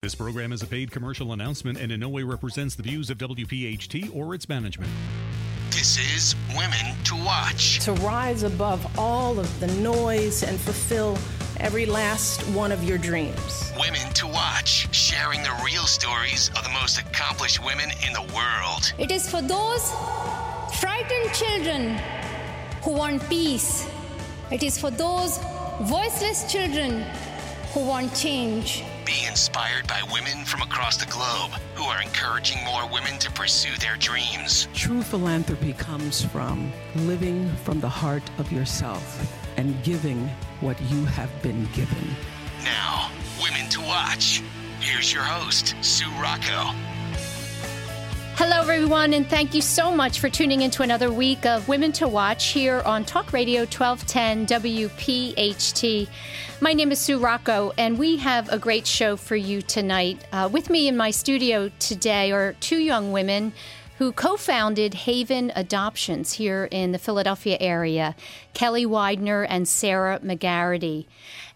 This program is a paid commercial announcement and in no way represents the views of WPHT or its management. This is Women to Watch. To rise above all of the noise and fulfill every last one of your dreams. Women to Watch, sharing the real stories of the most accomplished women in the world. It is for those frightened children who want peace. It is for those voiceless children who want change. Be inspired by women from across the globe who are encouraging more women to pursue their dreams. True philanthropy comes from living from the heart of yourself and giving what you have been given. Now, Women to Watch. Here's your host, Sue Rocco. Hello, everyone, and thank you so much for tuning into another week of Women to Watch here on Talk Radio 1210 WPHT. My name is Sue Rocco, and we have a great show for you tonight. Uh, with me in my studio today are two young women who co founded Haven Adoptions here in the Philadelphia area Kelly Widener and Sarah McGarity.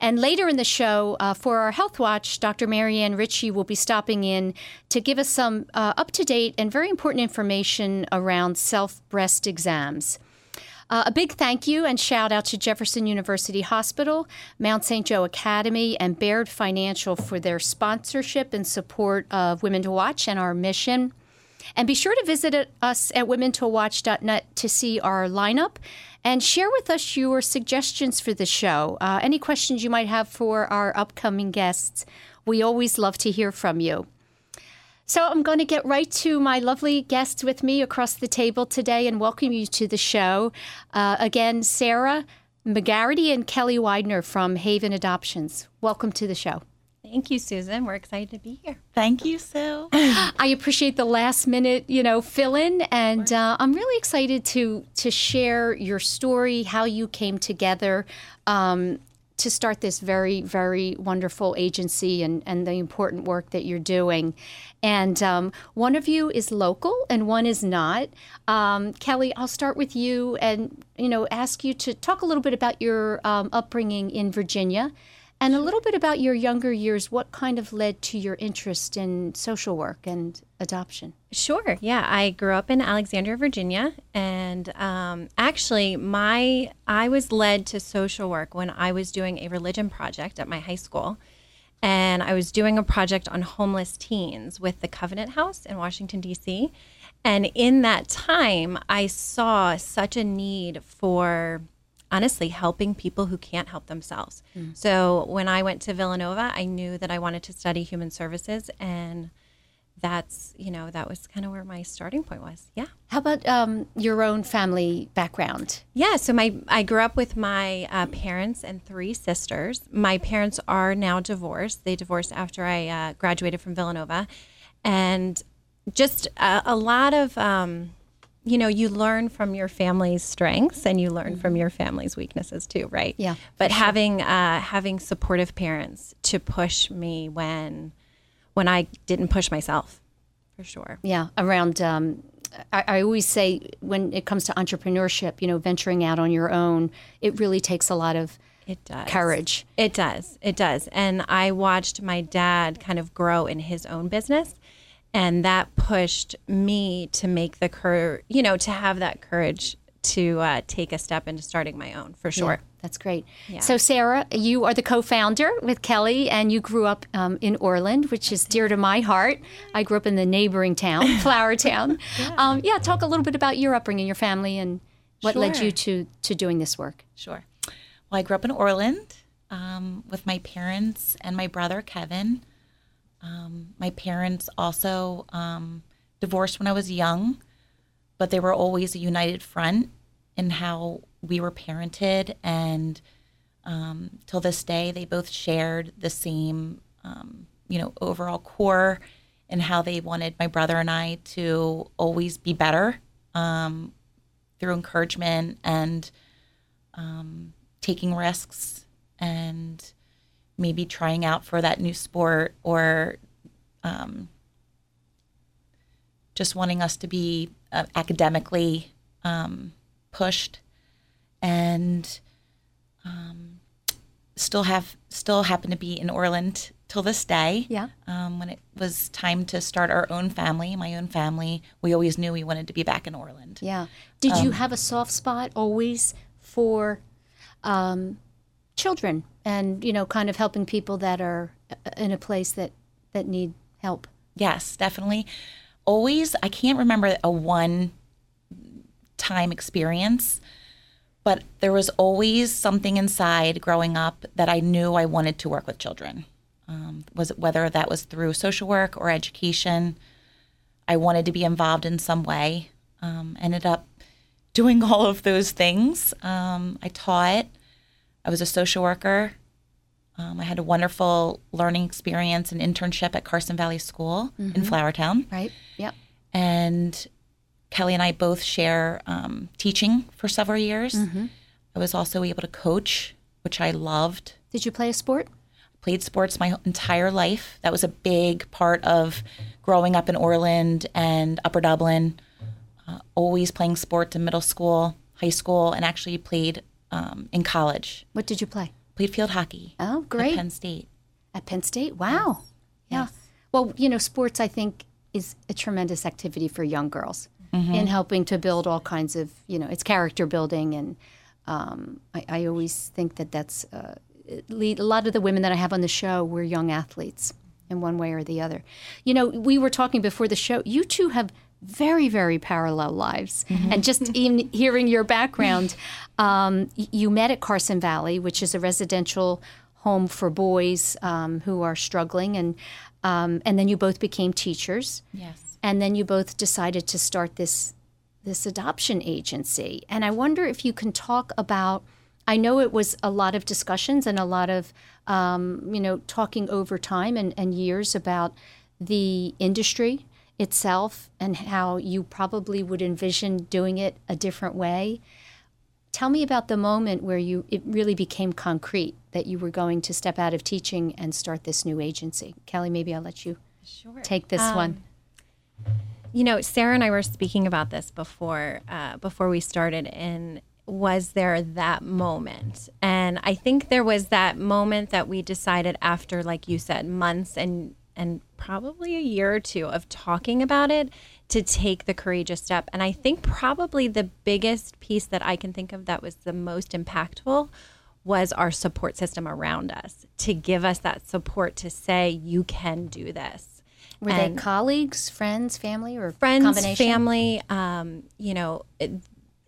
And later in the show, uh, for our Health Watch, Dr. Marianne Ritchie will be stopping in to give us some uh, up to date and very important information around self breast exams. Uh, a big thank you and shout out to Jefferson University Hospital, Mount St. Joe Academy, and Baird Financial for their sponsorship and support of Women to Watch and our mission. And be sure to visit us at womentowatch.net to see our lineup and share with us your suggestions for the show. Uh, any questions you might have for our upcoming guests. We always love to hear from you. So I'm going to get right to my lovely guests with me across the table today and welcome you to the show. Uh, again, Sarah McGarity and Kelly Widener from Haven Adoptions. Welcome to the show. Thank you, Susan. We're excited to be here. Thank you, Sue. I appreciate the last minute, you know, fill in, and uh, I'm really excited to to share your story, how you came together. Um, to start this very, very wonderful agency and, and the important work that you're doing. And um, one of you is local and one is not. Um, Kelly, I'll start with you and, you know, ask you to talk a little bit about your um, upbringing in Virginia and a little bit about your younger years. What kind of led to your interest in social work and adoption? Sure. Yeah, I grew up in Alexandria, Virginia, and um, actually, my I was led to social work when I was doing a religion project at my high school, and I was doing a project on homeless teens with the Covenant House in Washington D.C. And in that time, I saw such a need for honestly helping people who can't help themselves. Mm. So when I went to Villanova, I knew that I wanted to study human services and that's you know that was kind of where my starting point was. Yeah. How about um, your own family background? Yeah so my i grew up with my uh, parents and three sisters. My parents are now divorced. They divorced after i uh, graduated from villanova. And just a, a lot of um, you know, you learn from your family's strengths and you learn mm-hmm. from your family's weaknesses too, right? Yeah. But having uh, having supportive parents to push me when when I didn't push myself, for sure. Yeah. Around, um, I, I always say when it comes to entrepreneurship, you know, venturing out on your own, it really takes a lot of it does. courage. It does. It does. And I watched my dad kind of grow in his own business and that pushed me to make the courage, you know, to have that courage to uh, take a step into starting my own for sure. That's great. So, Sarah, you are the co founder with Kelly, and you grew up um, in Oreland, which is dear to my heart. I grew up in the neighboring town, Flourtown. yeah. Um, yeah, talk a little bit about your upbringing, your family, and what led you to, to doing this work. Sure. Well, I grew up in Oreland um, with my parents and my brother Kevin. Um, my parents also um, divorced when I was young, but they were always a united front in how we were parented. And um, till this day, they both shared the same, um, you know, overall core in how they wanted my brother and I to always be better um, through encouragement and um, taking risks and maybe trying out for that new sport or um, just wanting us to be uh, academically um, pushed and um, still have still happen to be in Oreland till this day. Yeah. Um, when it was time to start our own family, my own family, we always knew we wanted to be back in Oreland. Yeah. Did Um, you have a soft spot always for um, children and, you know, kind of helping people that are uh, in a place that, that need help? Yes, definitely. Always, I can't remember a one time experience, but there was always something inside growing up that I knew I wanted to work with children. Um, was whether that was through social work or education? I wanted to be involved in some way. Um, ended up doing all of those things. Um, I taught. I was a social worker. Um, I had a wonderful learning experience and internship at Carson Valley School in Flourtown. Right? Yep. And Kelly and I both share um, teaching for several years. I was also able to coach, which I loved. Did you play a sport? I Played sports my entire life. That was a big part of growing up in Oreland and Upper Dublin. Uh, always playing sports in middle school, high school, and actually played um, in college. What did you play? Played field hockey. Oh, at great. Penn State. At Penn State? Wow. Yeah. Well, you know, sports, I think, is a tremendous activity for young girls in helping to build all kinds of, you know, it's character building. And um, I, I always think that that's uh, a lot of the women that I have on the show were young athletes in one way or the other. You know, we were talking before the show, you two have very, very parallel lives. And just even hearing your background, um, you met at Carson Valley, which is a residential home for boys um, who are struggling, and um, and then you both became teachers, Yes. and then you both decided to start this this adoption agency. And I wonder if you can talk about. I know it was a lot of discussions and a lot of um, you know talking over time and, and years about the industry itself and how you probably would envision doing it a different way. Tell me about the moment where you it really became concrete that you were going to step out of teaching and start this new agency. Kelly, maybe I'll let you sure. take this one. You know, Sarah and I were speaking about this before uh, before we started, and was there that moment? And I think there was that moment that we decided after, like you said, months and and probably a year or two of talking about it to take the courageous step. And I think probably the biggest piece that I can think of that was the most impactful was our support system around us to give us that support to say you can do this Were And- they colleagues, friends, family, or friends, combination? family. Um, you know,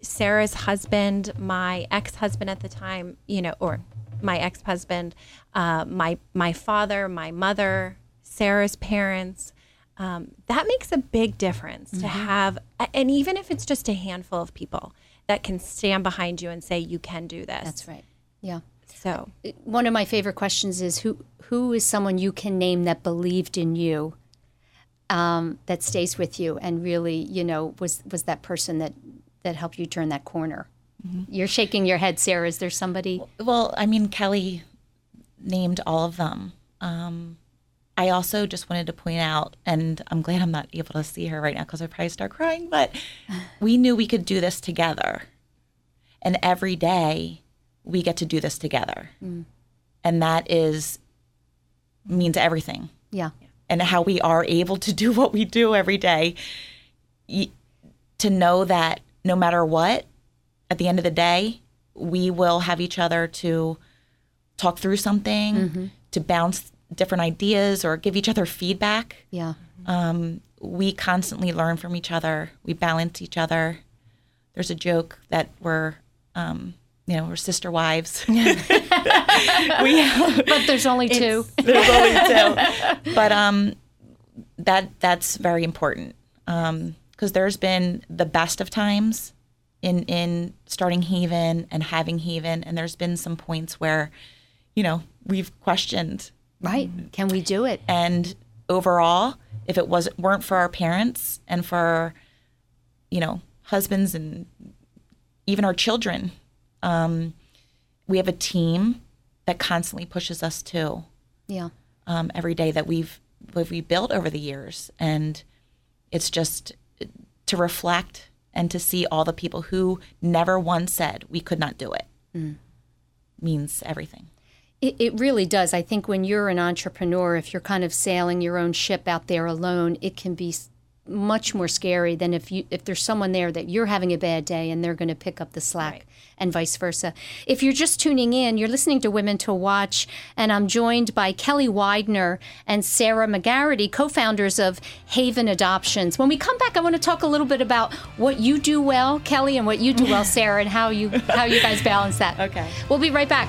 Sarah's husband, my ex-husband at the time, you know, or my ex-husband, uh, my my father, my mother, Sarah's parents. Um, that makes a big difference to have, and even if it's just a handful of people that can stand behind you and say you can do this. That's right. Yeah. So One of my favorite questions is who who is someone you can name that believed in you, um, that stays with you, and really, you know, was was that person that that helped you turn that corner. You're shaking your head, Sarah. Is there somebody? Well, I mean, Kelly named all of them. Um, I also just wanted to point out, and I'm glad I'm not able to see her right now because I probably start crying, but we knew we could do this together. And every day we get to do this together. Mm. And that is means everything. Yeah. and how we are able to do what we do every day. To know that no matter what, at the end of the day, we will have each other to talk through something, mm-hmm. to bounce different ideas or give each other feedback. Yeah. Um, we constantly learn from each other. We balance each other. There's a joke that we're, um, you know, we're sister wives. we, But there's only two. there's only two, but um, that that's very important because there's been the best of times in in starting Haven and having Haven, and there's been some points where, you know, we've questioned Right. Can we do it? and overall, if it wasn't weren't for our parents and for, you know, husbands and even our children, um, we have a team that constantly pushes us too Yeah. um, every day that we've we built over the years, and it's just to reflect and to see all the people who never once said we could not do it means everything. It, it really does. I think when you're an entrepreneur, if you're kind of sailing your own ship out there alone, it can be much more scary than if you if there's someone there that you're having a bad day and they're going to pick up the slack and vice versa. If you're just tuning in, you're listening to Women to Watch and I'm joined by Kelly Widener and Sarah McGarity, co-founders of Haven Adoptions. When we come back, I want to talk a little bit about what you do well, Kelly, and what you do well, Sarah, and how you how you guys balance that. Okay. We'll be right back.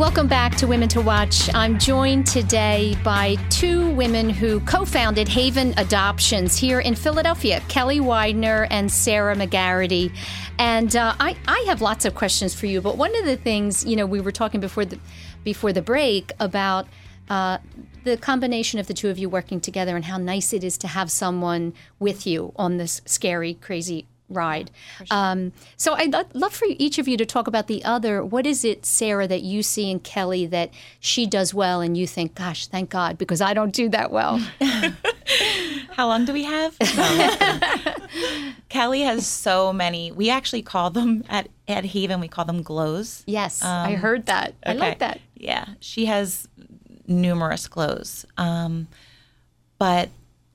Welcome back to Women to Watch. I'm joined today by two women who co founded Haven Adoptions here in Philadelphia Kelly Widener and Sarah McGarity. And uh, I, I have lots of questions for you, but one of the things, you know, we were talking before the, before the break about uh, the combination of the two of you working together and how nice it is to have someone with you on this scary, crazy ride. Um, so I'd love for each of you to talk about the other. What is it, Sarah, that you see in Kelly that she does well and you think, gosh, thank God, because I don't do that well? How long do we have? Kelly has so many. We actually call them at at Haven. We call them glows. yes, I heard that. I like Um, that. Yeah, she has numerous glows. Um, but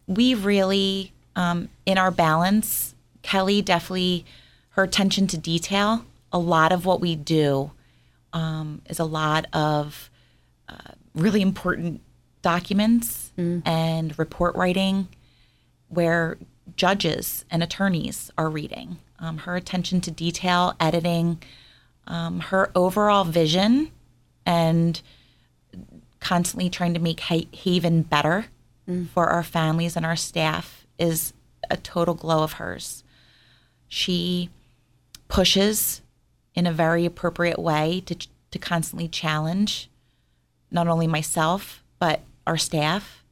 we really, um, in our balance, Kelly definitely, her attention to detail, a lot of what we do um, is a lot of uh, really important documents and report writing where judges and attorneys are reading. Um, her attention to detail, editing, um, her overall vision, and constantly trying to make Ha- Haven better for our families and our staff is a total glow of hers. She pushes in a very appropriate way to, to constantly challenge not only myself, but our staff.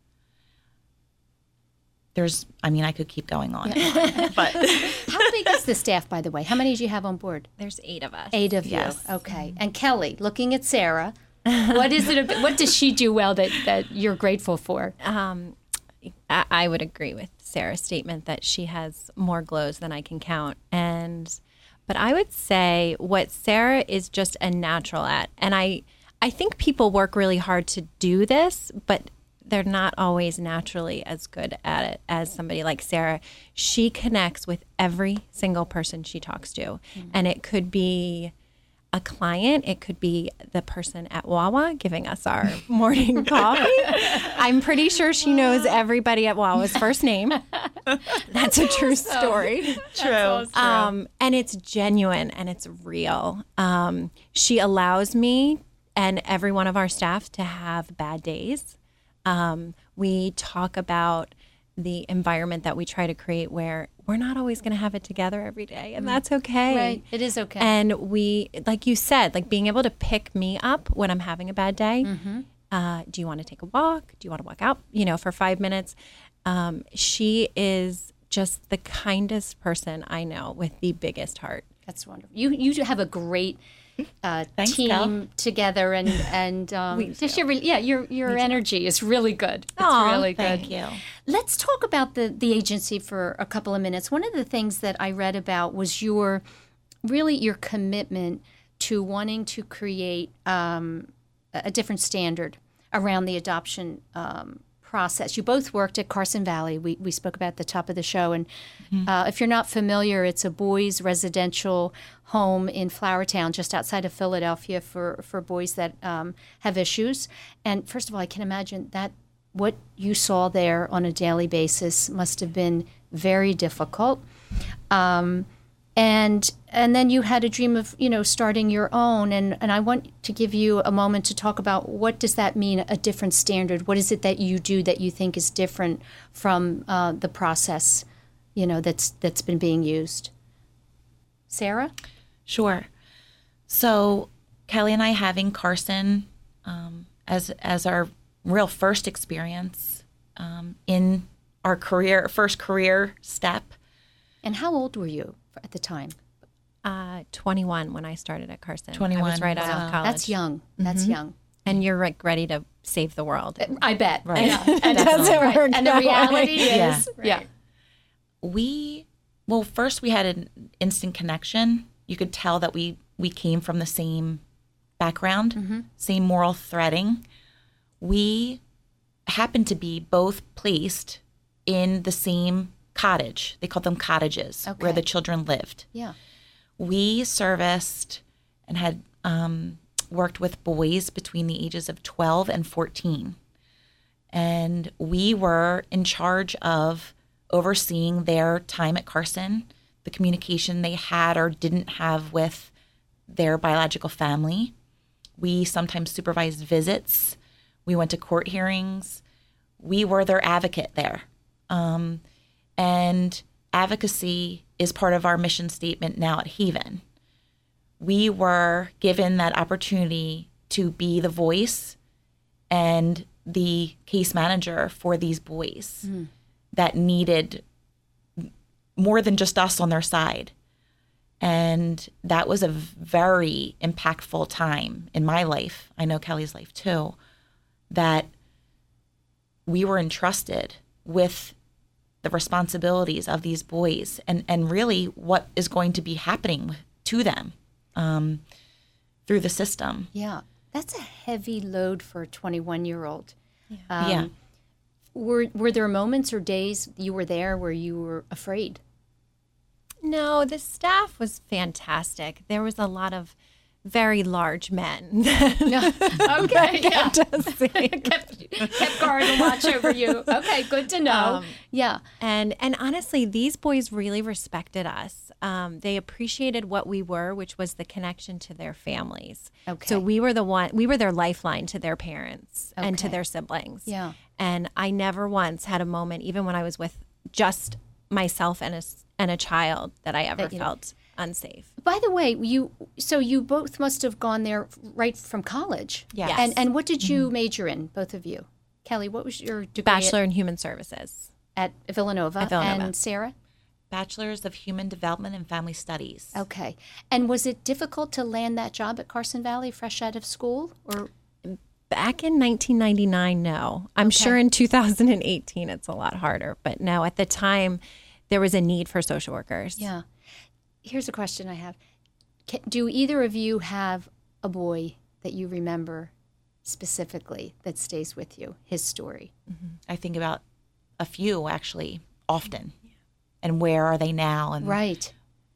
There's, I mean, I could keep going on, but How big is the staff, by the way? How many do you have on board? There's eight of us. Eight of Yes. you. Okay. And Kelly, looking at Sarah, what is it? What does she do well that, that you're grateful for? Um, I, I would agree with Sarah's statement that she has more glows than I can count. And, but I would say what Sarah is just a natural at, and I, I think people work really hard to do this, but they're not always naturally as good at it as somebody like Sarah. She connects with every single person she talks to, mm. and it could be a client, it could be the person at Wawa giving us our morning coffee. I'm pretty sure she knows everybody at Wawa's first name. That's a true story. true. Um, and it's genuine and it's real. Um, she allows me and every one of our staff to have bad days. Um, we talk about the environment that we try to create where we're not always going to have it together every day and that's okay Right. It is okay. and we like you said like being able to pick me up when i'm having a bad day uh, do you want to take a walk do you want to walk out you know for five minutes um, she is just the kindest person i know with the biggest heart That's wonderful. You you have a great uh, Thanks, team Cal. together, and and um, just your, yeah, your your energy is really good. It's Aw, really good. Thank you. Let's talk about the the agency for a couple of minutes. One of the things that I read about was your really your commitment to wanting to create um, a a different standard around the adoption um, process. You both worked at Carson Valley. We, we spoke about the top of the show. And uh, if you're not familiar, it's a boys' residential home in Flourtown, just outside of Philadelphia, for, for boys that um, have issues. And first of all, I can imagine that what you saw there on a daily basis must have been very difficult. Um, and and then you had a dream of you know starting your own. And and I want to give you a moment to talk about what does that mean a different standard? What is it that you do that you think is different from uh, the process you know that's that's been being used? Sarah? Sure. So Kelly and I having Carson um, as as our real first experience um, in our career, first career step. and how old were you at the time uh, 21 when i started at carson i 21, was right out of college that's young that's mm-hmm. young and you're like ready to save the world uh, I bet Right. Yeah. and, doesn't right. work and the that way. reality Yeah. is yeah We well, first we had an instant connection. You could tell that we we came from the same background, mm-hmm. same moral threading. We happened to be both placed in the same cottage. They called them cottages where the children lived. yeah we serviced and had um, worked with boys between the ages of 12 and 14. And we were in charge of overseeing their time at Carson, the communication they had or didn't have with their biological family. We sometimes supervised visits. We went to court hearings. We were their advocate there. Um, and advocacy is part of our mission statement now at Haven. We were given that opportunity to be the voice and the case manager for these boys hmm. that needed more than just us on their side. And that was a very impactful time in my life. I know Kelly's life too, that we were entrusted with the responsibilities of these boys and, and really what is going to be happening to them um, through the system. Yeah, that's a heavy load for a 21 year old. Um, yeah. Were Were there moments or days you were there where you were afraid? No, the staff was fantastic. There was a lot of very large men. okay, yeah. Kept, kept guard and watch over you. Okay, good to know. Um, yeah, and and honestly, these boys really respected us. Um, they appreciated what we were, which was the connection to their families. Okay. So we were the one. We were their lifeline to their parents and to their siblings. Yeah. And I never once had a moment, even when I was with just myself and a and a child, that I ever That felt unsafe. By the way, you so you both must have gone there right from college. Yes. And and what did you mm-hmm. major in, both of you? Kelly, what was your degree Bachelor in Human Services. at, at Villanova? At Villanova. And Sarah? Bachelor's of Human Development and Family Studies. Okay. And was it difficult to land that job at Carson Valley fresh out of school? Or Back in 1999, no. I'm sure in 2018 it's a lot harder, but no, at the time there was a need for social workers. Yeah. Here's a question I have. Do either of you have a boy that you remember specifically that stays with you, his story? I think about a few actually often. And where are they now? And Right.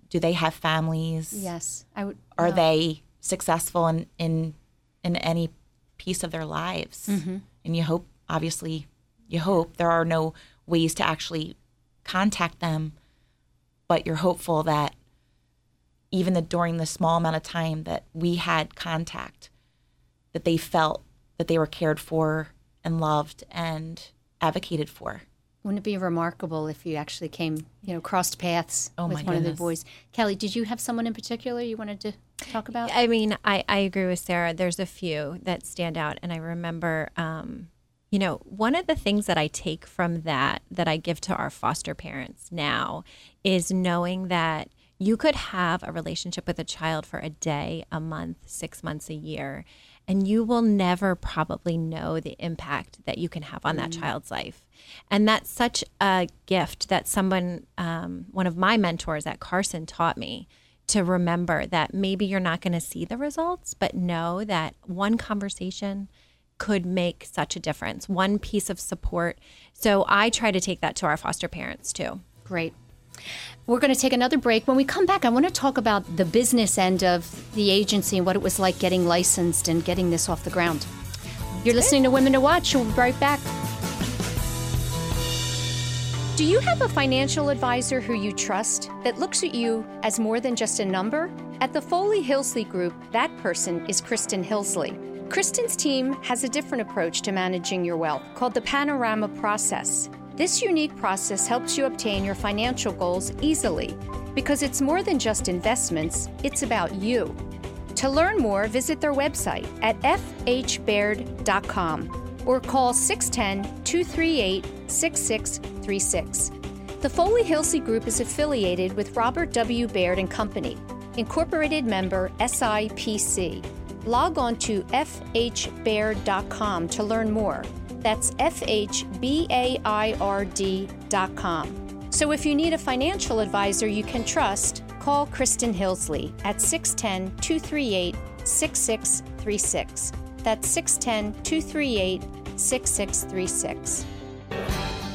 do they have families? Yes. I would. Are yeah. they successful in, in in any piece of their lives? Mm-hmm. And you hope, obviously, you hope there are no ways to actually contact them, but you're hopeful that even the, during the small amount of time that we had contact, that they felt that they were cared for and loved and advocated for. Wouldn't it be remarkable if you actually came, you know, crossed paths Oh, with my one of the boys? Kelly, did you have someone in particular you wanted to talk about? I mean, I, I agree with Sarah. There's a few that stand out. And I remember, um, you know, one of the things that I take from that, that I give to our foster parents now, is knowing that you could have a relationship with a child for a day, a month, six months, a year, and you will never probably know the impact that you can have on that child's life. And that's such a gift that someone, um, one of my mentors at Carson, taught me to remember that maybe you're not going to see the results, but know that one conversation could make such a difference, one piece of support. So I try to take that to our foster parents too. Great. We're going to take another break. When we come back, I want to talk about the business end of the agency and what it was like getting licensed and getting this off the ground. You're listening to Women to Watch. We'll be right back. Do you have a financial advisor who you trust that looks at you as more than just a number? At the Foley Hillsley Group, that person is Kristen Hillsley. Kristen's team has a different approach to managing your wealth called the Panorama Process. This unique process helps you obtain your financial goals easily because it's more than just investments, it's about you. To learn more, visit their website at fhbaird.com or call 610 238 6636. The Foley Hillsley Group is affiliated with Robert W. Baird and Company, incorporated member SIPC. Log on to fhbaird.com to learn more. That's fhbaird.com. So if you need a financial advisor you can trust, call Kristen Hillsley at 610 238 6636. That's 610 238 6636.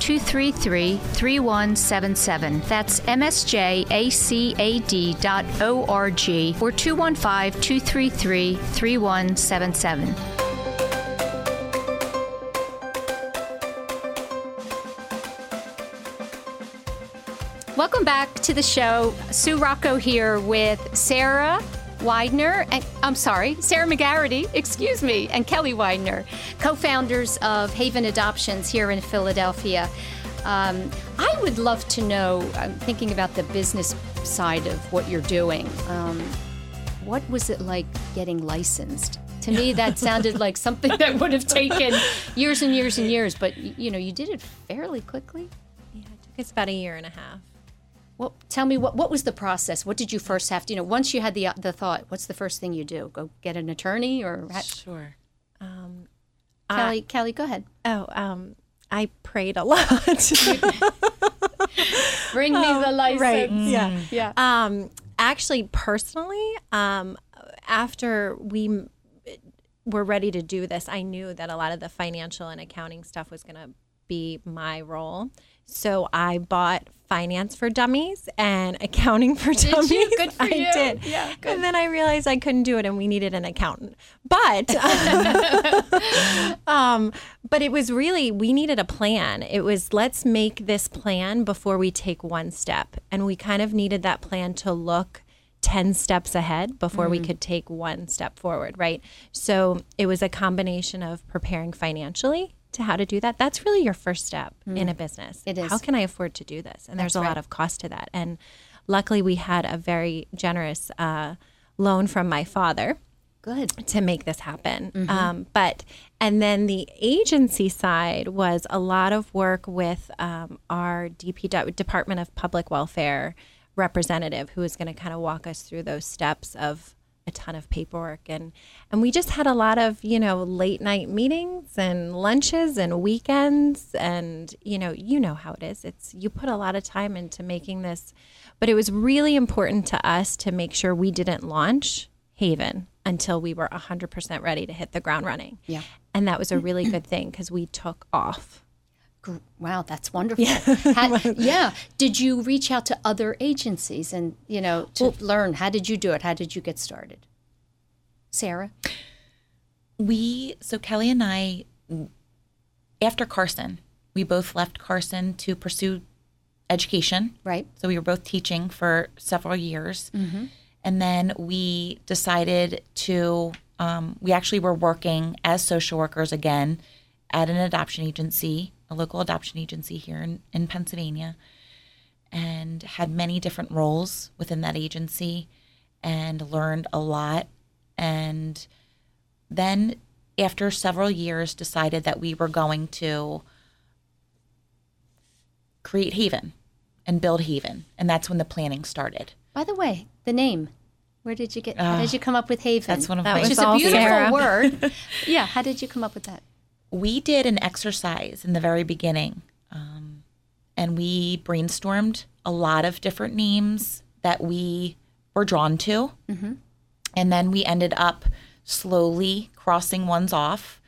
233 3177. That's msjacad.org or 215 233 3177. Welcome back to the show. Sue Rocco here with Sarah Widener, and I'm sorry, Sarah McGarity, excuse me, and Kelly Widener, co-founders of Haven Adoptions here in Philadelphia. Um, I would love to know. I'm thinking about the business side of what you're doing. Um, what was it like getting licensed? To me, that sounded like something that would have taken years and years and years. But you know, you did it fairly quickly. Yeah, it took us about a year and a half. Well, tell me what what was the process? What did you first have to? You know, once you had the the thought, what's the first thing you do? Go get an attorney or Sure. Um, Kelly? Kelly, go ahead. oh, um, I prayed a lot. Bring me the license. right. Yeah. Yeah. Um, actually, personally, um, after we m- were ready to do this, I knew that a lot of the financial and accounting stuff was going to be my role. So I bought finance for dummies and accounting for you? dummies. Good for I you. did. Yeah, good. And then I realized I couldn't do it, and we needed an accountant. But um, but it was really we needed a plan. It was let's make this plan before we take one step, and we kind of needed that plan to look 10 steps ahead before we could take one step forward, right? So it was a combination of preparing financially to how to do that. That's really your first step in a business. It is. How can I afford to do this? And there's That's a lot of cost to that. And luckily, we had a very generous uh, loan from my father Good. to make this happen. Um, but and then the agency side was a lot of work with um, our DP Department of Public Welfare representative, who is going to kind of walk us through those steps of a ton of paperwork and and we just had a lot of you know late night meetings and lunches and weekends and you know you know how it is it's you put a lot of time into making this but it was really important to us to make sure we didn't launch Haven until we were 100% ready to hit the ground running. Yeah. And that was a really good thing because we took off. Wow, that's wonderful. How- yeah. Did you reach out to other agencies and, you know, to learn? How did you do it? How did you get started? Sarah? We, so Kelly and I, after Carson, we both left Carson to pursue education. Right. So we were both teaching for several years. And then we decided to, um, we actually were working as social workers again at an adoption agency, a local adoption agency here in, in Pennsylvania, and had many different roles within that agency and learned a lot. And then after several years decided that we were going to create haven and build haven and that's when the planning started By the way, the name. Where did you get? how did ah, you come up with Haven? that's one of That my Which is a beautiful Sarah. word. yeah. How did you come up with that? We did an exercise in the very beginning um, and we brainstormed a lot of different names that we were drawn to. And then we ended up slowly crossing ones off.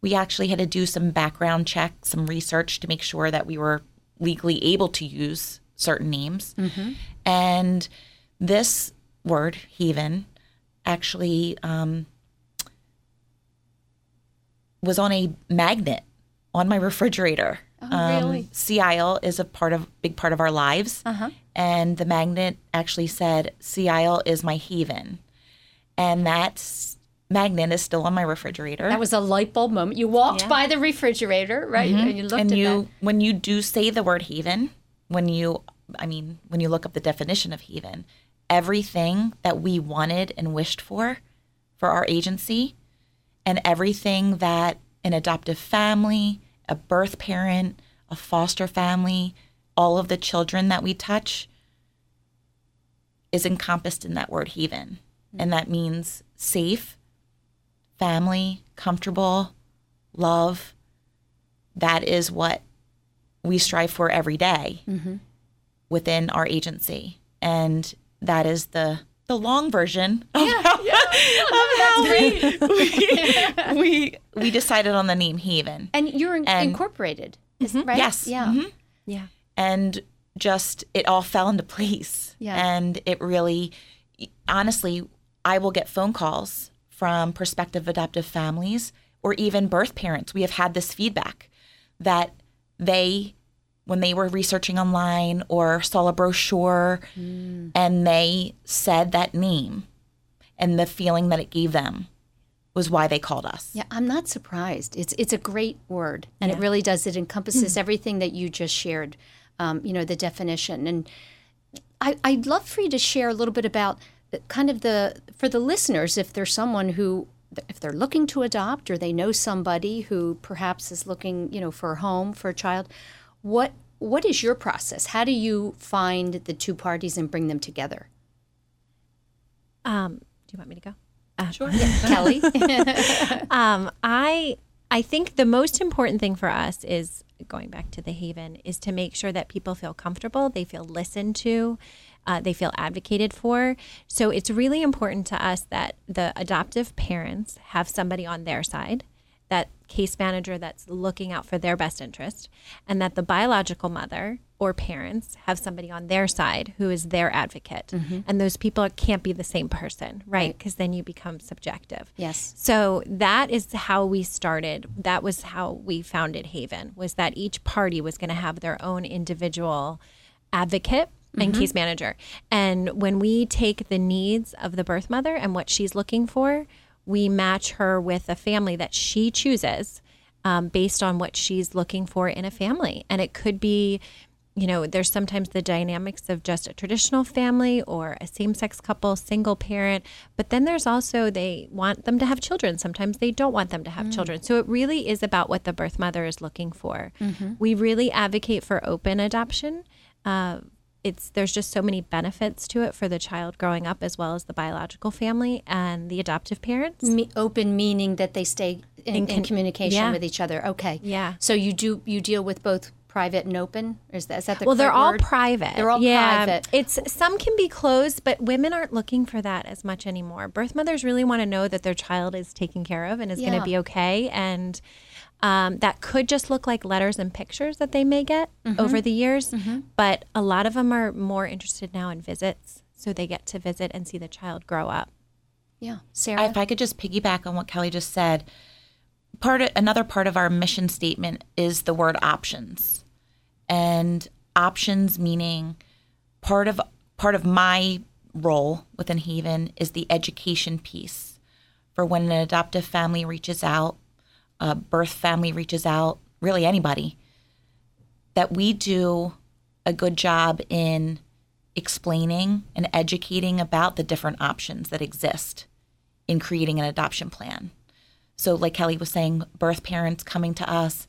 We actually had to do some background check some research to make sure that we were legally able to use certain names. And this word haven actually um, was on a magnet on my refrigerator. Oh, really? Sea Isle is a part of big part of our lives, Uh-huh. and the magnet actually said Isle is my haven, and that magnet is still on my refrigerator. That was a light bulb moment. You walked Yeah. by the refrigerator, right? And you looked and at you that. when you do say the word haven, when you I mean when you look up the definition of haven, everything that we wanted and wished for for our agency and everything that an adoptive family, a birth parent, a foster family, all of the children that we touch is encompassed in that word haven. And that means safe, family, comfortable, love. That is what we strive for every day mm-hmm. within our agency. And that is the the long version of how, of how we, we, we we decided on the name Haven. And you're in- And- incorporated, is right? Yes. Yeah. Mhm. Yeah. and just it all fell into place. Yeah. And it really, honestly, I will get phone calls from prospective adoptive families or even birth parents. We have had this feedback that they, when they were researching online or saw a brochure and they said that name and the feeling that it gave them was why they called us. Yeah, I'm not surprised. It's it's a great word, and it really does. It encompasses everything that you just shared. Um, you know, the definition, and I, I'd love for you to share a little bit about kind of the for the listeners, if there's someone who, if they're looking to adopt or they know somebody who perhaps is looking, you know, for a home for a child, what what is your process? How do you find the two parties and bring them together? Um, do you want me to go? Uh, Sure. Kelly, um, I I think the most important thing for us is going back to the Haven is to make sure that people feel comfortable, they feel listened to, uh, they feel advocated for. So it's really important to us that the adoptive parents have somebody on their side, that case manager that's looking out for their best interest, and that the biological mother or parents have somebody on their side who is their advocate. Mm-hmm. And those people can't be the same person, right? Because then you become subjective. Yes. So that is how we started. That was how we founded Haven. Was that each party was going to have their own individual advocate and mm-hmm. case manager. And when we take the needs of the birth mother and what she's looking for, we match her with a family that she chooses um, based on what she's looking for in a family. And it could be, you know, there's sometimes the dynamics of just a traditional family or a same sex couple, single parent, but then there's also they want them to have children. Sometimes they don't want them to have children. So it really is about what the birth mother is looking for. We really advocate for open adoption. Uh, it's there's just so many benefits to it for the child growing up as well as the biological family and the adoptive parents. Me- open meaning that they stay in, in, con- communication yeah. with each other. Okay. Yeah. So you do you deal with both private and open? Or is that, is that the well, they're all word? private. They're all yeah, private. It's some can be closed, but women aren't looking for that as much anymore. Birth mothers really want to know that their child is taken care of and is going to be okay, and um, that could just look like letters and pictures that they may get Mm-hmm. over the years. But a lot of them are more interested now in visits, so they get to visit and see the child grow up. Yeah. Sarah? If I could just piggyback on what Kelly just said, part of, another part of our mission statement is the word options, and options meaning part of part of my role within Haven is the education piece for when an adoptive family reaches out, birth family reaches out, really anybody, that we do a good job in explaining and educating about the different options that exist in creating an adoption plan. So, like Kelly was saying, birth parents coming to us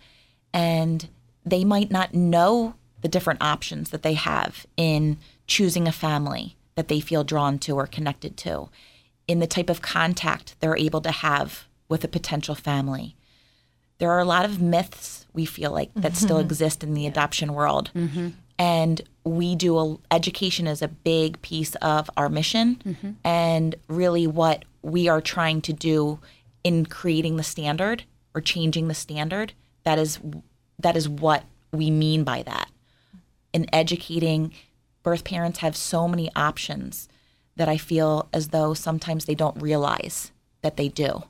and they might not know the different options that they have in choosing a family that they feel drawn to or connected to, in the type of contact they're able to have with a potential family. There are a lot of myths we feel like that still mm-hmm. exist in the adoption world. Mm-hmm. And we do a, education is a big piece of our mission. Mm-hmm. And really what we are trying to do in creating the standard or changing the standard that is that is what we mean by that. In educating birth parents have so many options that i feel as though sometimes they don't realize that they do.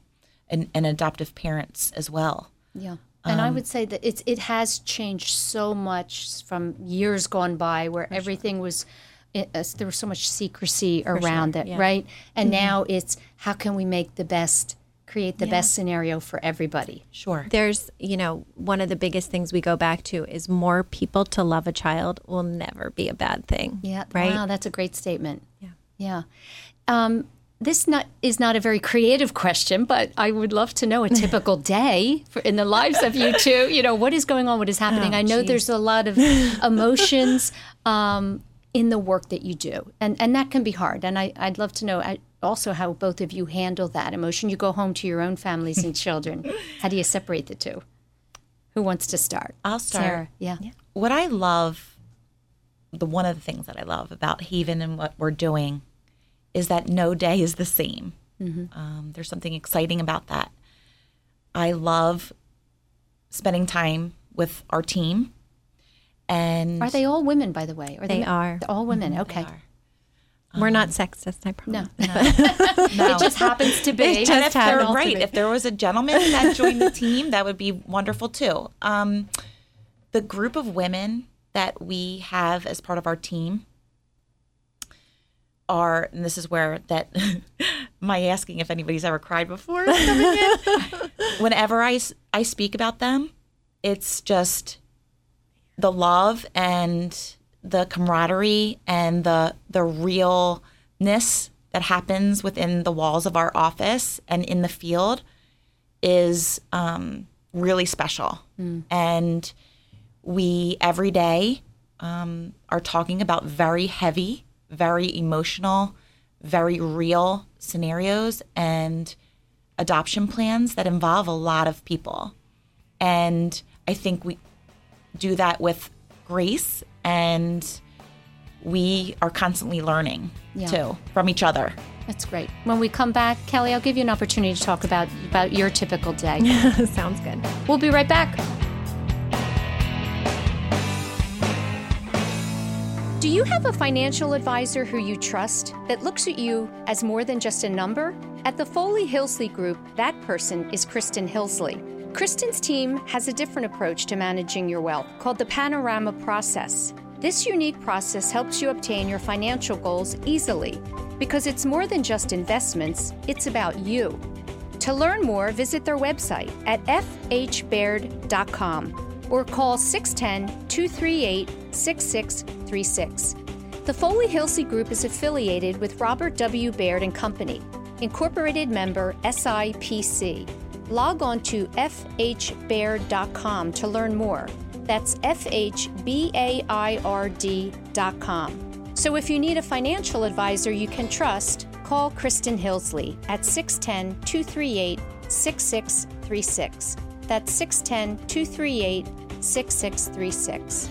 And, and adoptive parents as well Yeah. And I would say that it's it has changed so much from years gone by where everything was it, uh, there was so much secrecy around it, right? And now it's how can we make the best create the best scenario for everybody. sure There's, you know, one of the biggest things we go back to is more people to love a child will never be a bad thing. Yeah. Right. Wow, that's a great statement. Yeah. Yeah. Um, this not is not a very creative question, but I would love to know a typical day for, in the lives of you two. You know, what is going on? What is happening? Oh, I know geez. there's a lot of emotions um, in the work that you do, and and that can be hard. And I, I'd love to know uh, also how both of you handle that emotion. You go home to your own families and children. How do you separate the two? Who wants to start? I'll start. Sarah. Yeah. what I love, the one of the things that I love about Haven and what we're doing, is that no day is the same. Um, there's something exciting about that. I love spending time with our team, and Are they all women, by the way? Are They are. They're all women. Okay. We're not sexist, I promise. No. It just happens to be. It just and if they're right, if there was a gentleman that joined the team, that would be wonderful too. Um, the group of women that we have as part of our team are, and this is where that my asking if anybody's ever cried before is coming in. Whenever I I speak about them, it's just the love and the camaraderie and the the realness that happens within the walls of our office and in the field is um, really special. And we every day um, are talking about very heavy, very emotional, very real scenarios and adoption plans that involve a lot of people. And I think we do that with grace and we are constantly learning Yeah. too from each other. That's great. When we come back, Kelly, I'll give you an opportunity to talk about about your typical day. Sounds good. we'll be right back. Do you have a financial advisor who you trust that looks at you as more than just a number? At the Foley Hillsley Group, that person is Kristen Hillsley. Kristen's team has a different approach to managing your wealth called the Panorama Process. This unique process helps you obtain your financial goals easily because it's more than just investments, it's about you. To learn more, visit their website at fhbaird.com or call 610 238 6636. The Foley Hillsley Group is affiliated with Robert W. Baird and Company, incorporated member SIPC. Log on to fhbaird.com to learn more. That's fhbaird.com. So if you need a financial advisor you can trust, call Kristen Hillsley at 610 238 6636. That's 610 238 6636.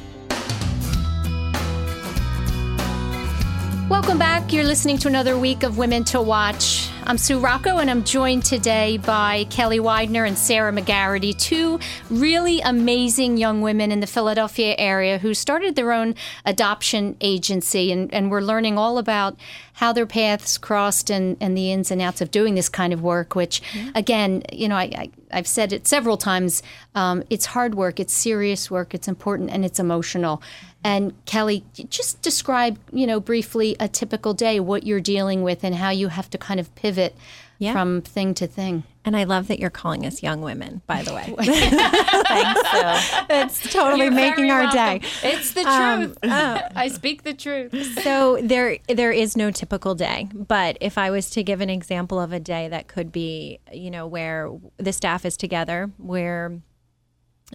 Welcome back. You're listening to another week of Women to Watch. I'm Sue Rocco, and I'm joined today by Kelly Widener and Sarah McGarity, two really amazing young women in the Philadelphia area who started their own adoption agency. And, and we're learning all about how their paths crossed and, and the ins and outs of doing this kind of work, which, yeah. again, you know, I, I, have said it several times. Um, it's hard work, it's serious work, it's important, and it's emotional. And Kelly, just describe, you know, briefly a typical day, what you're dealing with, and how you have to kind of pivot yeah. from thing to thing. And I love that you're calling us young women, by the way. Thanks, so. It's totally you're making our welcome. day. It's the um, truth. Um, I speak the truth. So there there is no typical day, but if I was to give an example of a day that could be, you know, where the staff is together, where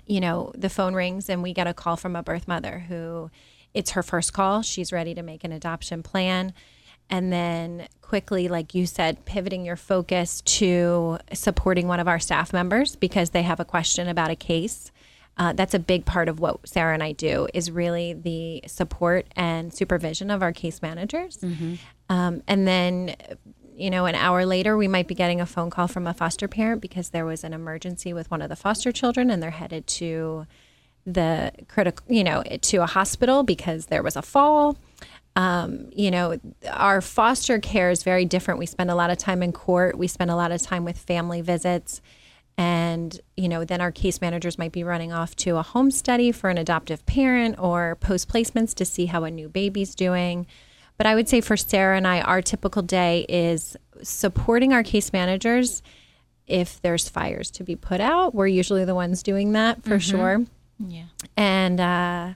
you know, the phone rings and we get a call from a birth mother who it's her first call. She's ready to make an adoption plan. And then quickly, like you said, pivoting your focus to supporting one of our staff members because they have a question about a case. Uh, that's a big part of what Sarah and I do is really the support and supervision of our case managers. Mm-hmm. Um, and then you know, an hour later, we might be getting a phone call from a foster parent because there was an emergency with one of the foster children and they're headed to the critical, you know, to a hospital because there was a fall. Um, you know, our foster care is very different. We spend a lot of time in court, we spend a lot of time with family visits. And, you know, then our case managers might be running off to a home study for an adoptive parent or post placements to see how a new baby's doing. But I would say for Sarah and I, our typical day is supporting our case managers. If there's fires to be put out, we're usually the ones doing that for mm-hmm. sure. Yeah. And uh,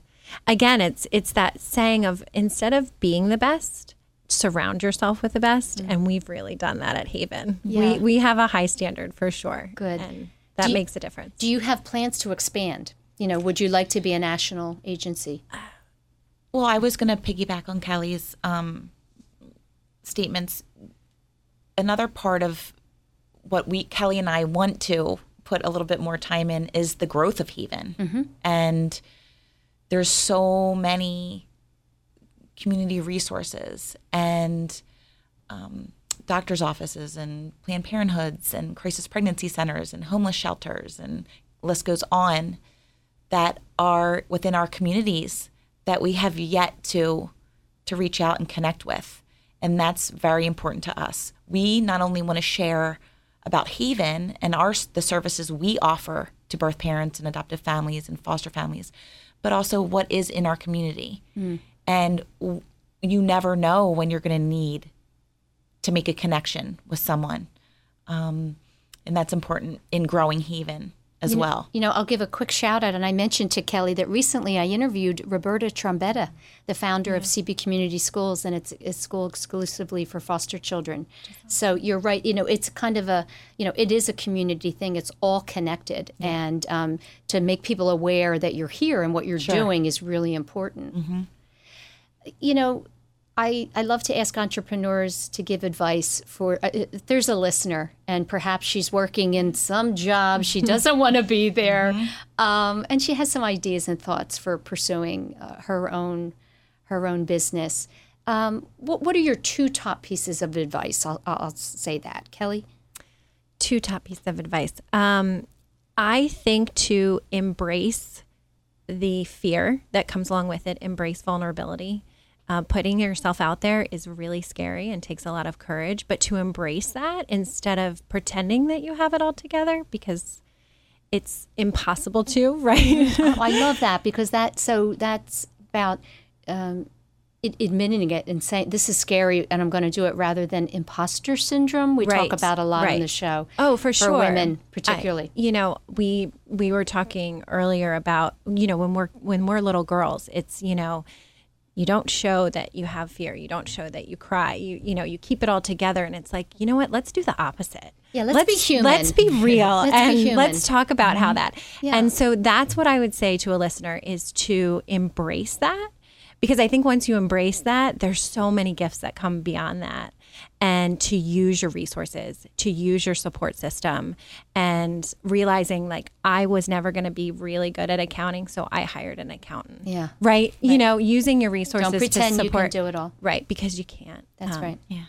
again, it's it's that saying of instead of being the best, surround yourself with the best, mm-hmm. and we've really done that at Haven. Yeah. We we have a high standard for sure. Good. And that makes a difference. Do you have plans to expand? You know, would you like to be a national agency? Well, I was going to piggyback on Kelly's um, statements. Another part of what we, Kelly and I, want to put a little bit more time in is the growth of Haven. Mm-hmm. And there's so many community resources and um, doctors' offices and Planned Parenthoods and crisis pregnancy centers and homeless shelters and list goes on that are within our communities that we have yet to to reach out and connect with. And that's very important to us. We not only want to share about Haven and our the services we offer to birth parents and adoptive families and foster families, but also what is in our community. Mm. And w- you never know when you're going to need to make a connection with someone. Um, and that's important in growing Haven as you know, well. You know, I'll give a quick shout out, and I mentioned to Kelly that recently I interviewed Roberta Trombetta, the founder yeah. of CB Community Schools, and it's a school exclusively for foster children. So you're right. You know, it's kind of a, you know, it is a community thing. It's all connected, yeah. and um, to make people aware that you're here and what you're sure. doing is really important. Mm-hmm. You know, I, I love to ask entrepreneurs to give advice for uh, there's a listener and perhaps she's working in some job she doesn't want to be there. Mm-hmm. um, and she has some ideas and thoughts for pursuing uh, her own her own business. Um, what, what are your two top pieces of advice? I'll, I'll say that. Kelly? Two top pieces of advice. Um, I think to embrace the fear that comes along with it embrace vulnerability uh, putting yourself out there is really scary and takes a lot of courage, but to embrace that instead of pretending that you have it all together because it's impossible to, right? oh, I love that because that so that's about um, it, admitting it and saying this is scary and I'm going to do it rather than imposter syndrome. We right. talk about a lot right. on the show. Oh, for, for sure, women particularly. I, you know, we we were talking earlier about you know when we're when we're little girls, it's you know you don't show that you have fear. You don't show that you cry. You you know you keep it all together and it's like you know what? Let's do the opposite. Yeah let's, let's be human. let's be real let's and be let's talk about mm-hmm. how that. Yeah. and so that's what i would say to a listener is to embrace that because I think once you embrace that, there's so many gifts that come beyond that. And to use your resources, to use your support system, and realizing like I was never going to be really good at accounting, so I hired an accountant. Yeah. Right. You know, using your resources Don't pretend to you can do it all. Right, because you can't. That's Um, right. Yeah.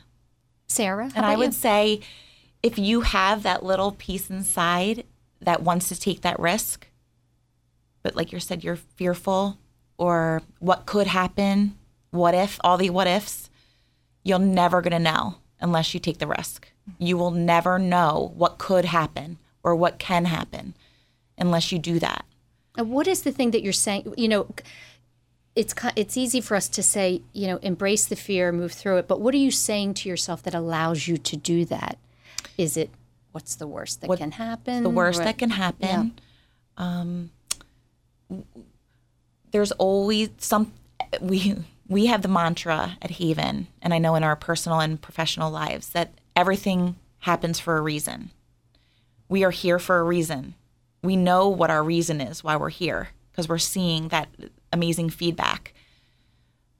Sarah, how And I would you? say if you have that little piece inside that wants to take that risk, but like you said, you're fearful or what could happen, what if, all the what ifs, you're never going to know unless you take the risk. You will never know what could happen or what can happen unless you do that. Uh, What is the thing that you're saying? You know, it's it's easy for us to say, you know, embrace the fear, move through it. But what are you saying to yourself that allows you to do that? Is it what's the worst that What- can happen? the worst What- that can happen. Um, there's always some. We we have the mantra at Haven, and I know in our personal and professional lives that everything happens for a reason. We are here for a reason. We know what our reason is why we're here because we're seeing that amazing feedback.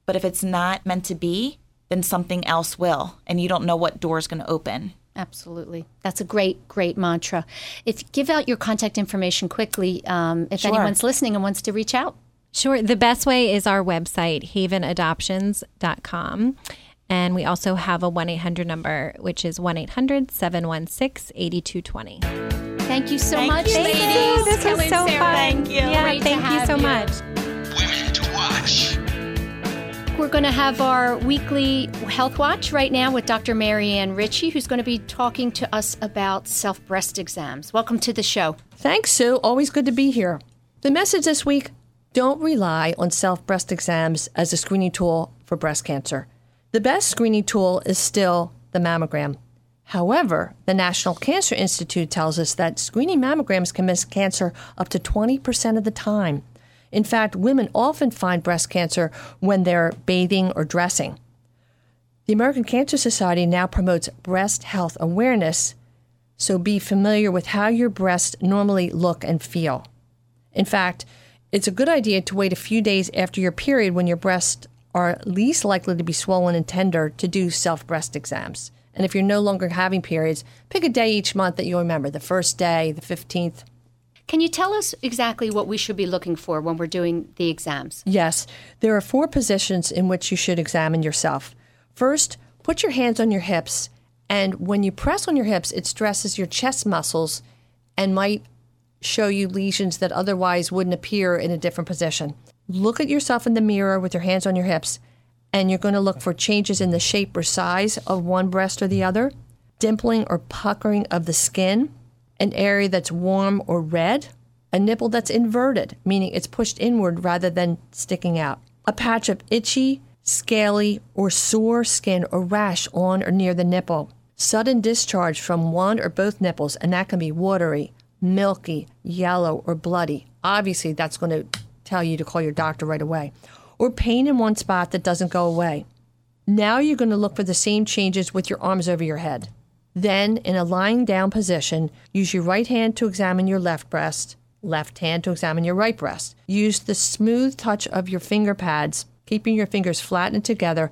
But if it's not meant to be, then something else will, and you don't know what door is going to open. Absolutely, that's a great great mantra. If give out your contact information quickly, um, if Sure. anyone's listening and wants to reach out. Sure. The best way is our website, havenadoptions.com. And we also have a 1 800 number, which is 1 800 716 8220. Thank you so Thank much, you, ladies. ladies. This Kelly was so Sarah. fun. Thank you. Yeah, Great to thank you so you. much. Women to watch. We're going to have our weekly health watch right now with Dr. Marianne Ritchie, who's going to be talking to us about self breast exams. Welcome to the show. Thanks, Sue. Always good to be here. The message this week don't rely on self breast exams as a screening tool for breast cancer. The best screening tool is still the mammogram. However, the National Cancer Institute tells us that screening mammograms can miss cancer up to 20% of the time. In fact, women often find breast cancer when they're bathing or dressing. The American Cancer Society now promotes breast health awareness so be familiar with how your breasts normally look and feel. In fact, it's a good idea to wait a few days after your period when your breasts are least likely to be swollen and tender to do self breast exams. And if you're no longer having periods, pick a day each month that you'll remember the first day, the 15th. Can you tell us exactly what we should be looking for when we're doing the exams? Yes, there are four positions in which you should examine yourself. First, put your hands on your hips, and when you press on your hips, it stresses your chest muscles and might show you lesions that otherwise wouldn't appear in a different position. Look at yourself in the mirror with your hands on your hips, and you're going to look for changes in the shape or size of one breast or the other, dimpling or puckering of the skin, an area that's warm or red, a nipple that's inverted, meaning it's pushed inward rather than sticking out, a patch of itchy, scaly, or sore skin or rash on or near the nipple, sudden discharge from one or both nipples, and that can be watery, milky, yellow, or bloody. Obviously, that's going to tell you to call your doctor right away, or pain in one spot that doesn't go away. Now you're going to look for the same changes with your arms over your head. Then, in a lying down position, use your right hand to examine your left breast, left hand to examine your right breast. Use the smooth touch of your finger pads, keeping your fingers flattened together,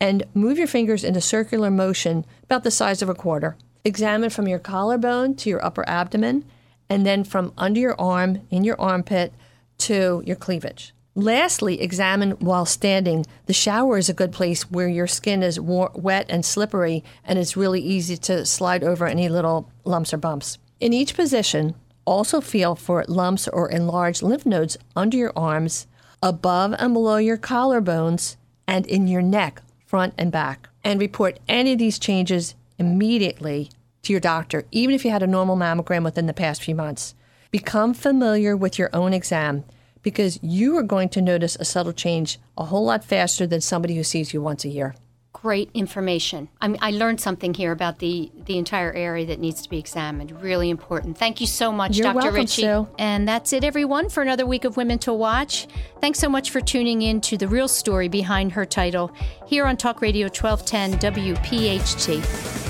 and move your fingers in a circular motion about the size of a quarter. Examine from your collarbone to your upper abdomen, and then from under your arm, in your armpit, to your cleavage. Lastly, examine while standing. The shower is a good place where your skin is war- wet and slippery, and it's really easy to slide over any little lumps or bumps. In each position, also feel for lumps or enlarged lymph nodes under your arms, above and below your collarbones, and in your neck, front and back. And report any of these changes immediately to your doctor, even if you had a normal mammogram within the past few months. Become familiar with your own exam because you are going to notice a subtle change a whole lot faster than somebody who sees you once a year. Great information. I, mean, I learned something here about the, the entire area that needs to be examined. Really important. Thank you so much, You're Dr. welcome, Ritchie. Sue. And that's it, everyone, for another week of Women to Watch. Thanks so much for tuning in to the real story behind her title here on Talk Radio 1210 WPHT.